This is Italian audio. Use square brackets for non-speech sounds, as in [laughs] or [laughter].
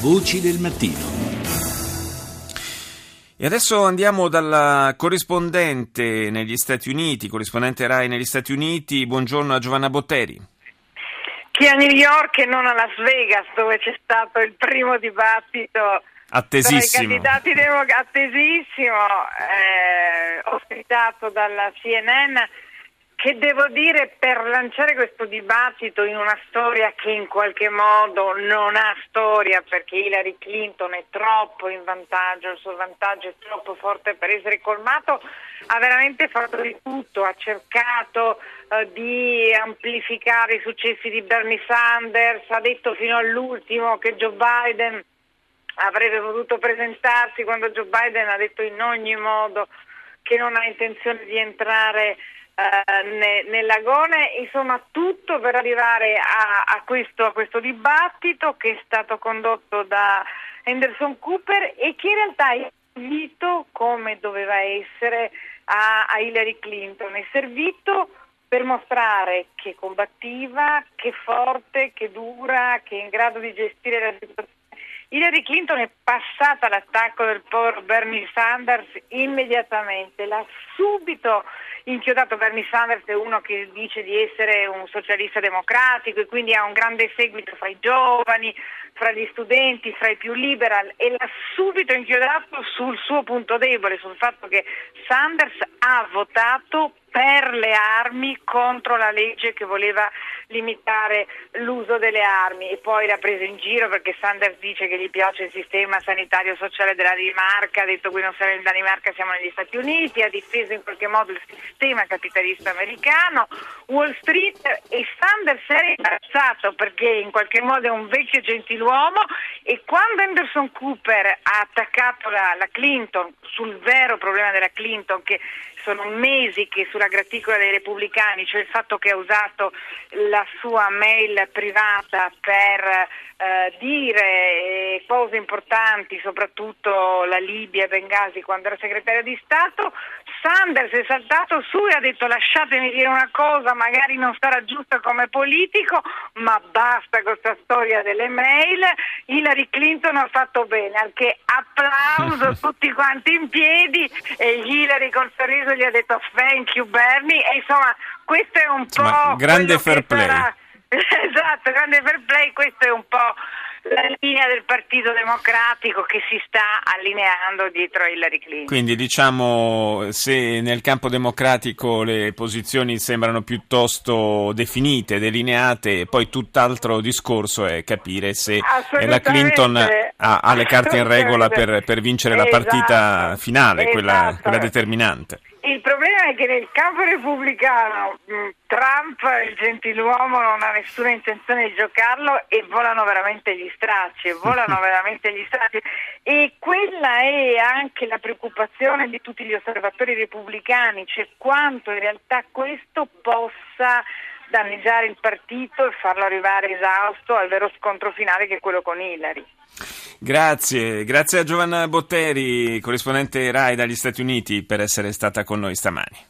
Voci del mattino. E adesso andiamo dalla corrispondente negli Stati Uniti, corrispondente RAI negli Stati Uniti. Buongiorno a Giovanna Botteri. Che a New York e non a Las Vegas, dove c'è stato il primo dibattito Attesissimo. tra i candidati democratici, attesissimo, eh, ospitato dalla CNN che devo dire per lanciare questo dibattito in una storia che in qualche modo non ha storia perché Hillary Clinton è troppo in vantaggio, il suo vantaggio è troppo forte per essere colmato, ha veramente fatto di tutto, ha cercato eh, di amplificare i successi di Bernie Sanders, ha detto fino all'ultimo che Joe Biden avrebbe potuto presentarsi quando Joe Biden ha detto in ogni modo che non ha intenzione di entrare eh, ne, nell'agone, insomma tutto per arrivare a, a, questo, a, questo, dibattito che è stato condotto da Anderson Cooper e che in realtà è servito come doveva essere a, a Hillary Clinton, è servito per mostrare che combattiva, che forte, che dura, che è in grado di gestire la situazione. Hillary Clinton è passata all'attacco del povero Bernie Sanders immediatamente, l'ha subito inchiodato Bernie Sanders è uno che dice di essere un socialista democratico e quindi ha un grande seguito fra i giovani, fra gli studenti, fra i più liberal e l'ha subito inchiodato sul suo punto debole, sul fatto che Sanders ha votato per le armi contro la legge che voleva limitare l'uso delle armi. E poi l'ha presa in giro perché Sanders dice che gli piace il sistema sanitario sociale della Danimarca, ha detto qui non siamo in Danimarca, siamo negli Stati Uniti, ha difeso in qualche modo il sistema capitalista americano, Wall Street e Sanders era imbarazzato perché in qualche modo è un vecchio gentiluomo e quando Anderson Cooper ha attaccato la, la Clinton sul vero problema della Clinton che sono mesi che sulla graticola dei repubblicani, cioè il fatto che ha usato la sua mail privata per eh, dire cose importanti, soprattutto la Libia e Bengasi quando era segretario di Stato, Sanders è saltato su e ha detto lasciatemi dire una cosa, magari non sarà giusta come politico, ma basta con questa storia delle mail. Hillary Clinton ha fatto bene, al che applauso [laughs] tutti quanti in piedi e Hillary col sorriso gli ha detto thank you Bernie e insomma questo è un insomma, po' grande fair play. Sarà... [laughs] esatto, grande fair play, questo è un po' la linea del Partito Democratico che si sta allineando dietro Hillary Clinton. Quindi diciamo se nel campo democratico le posizioni sembrano piuttosto definite, delineate, poi tutt'altro discorso è capire se la Clinton ha, ha le carte in regola per, per vincere esatto, la partita finale, esatto. quella, quella determinante. Il problema è che nel campo repubblicano Trump, il gentiluomo, non ha nessuna intenzione di giocarlo e volano veramente gli stracci, volano [laughs] veramente gli stracci. E quella è anche la preoccupazione di tutti gli osservatori repubblicani, cioè quanto in realtà questo possa danneggiare il partito e farlo arrivare esausto al vero scontro finale che è quello con Hillary. Grazie, grazie a Giovanna Botteri, corrispondente RAI dagli Stati Uniti, per essere stata con noi stamani.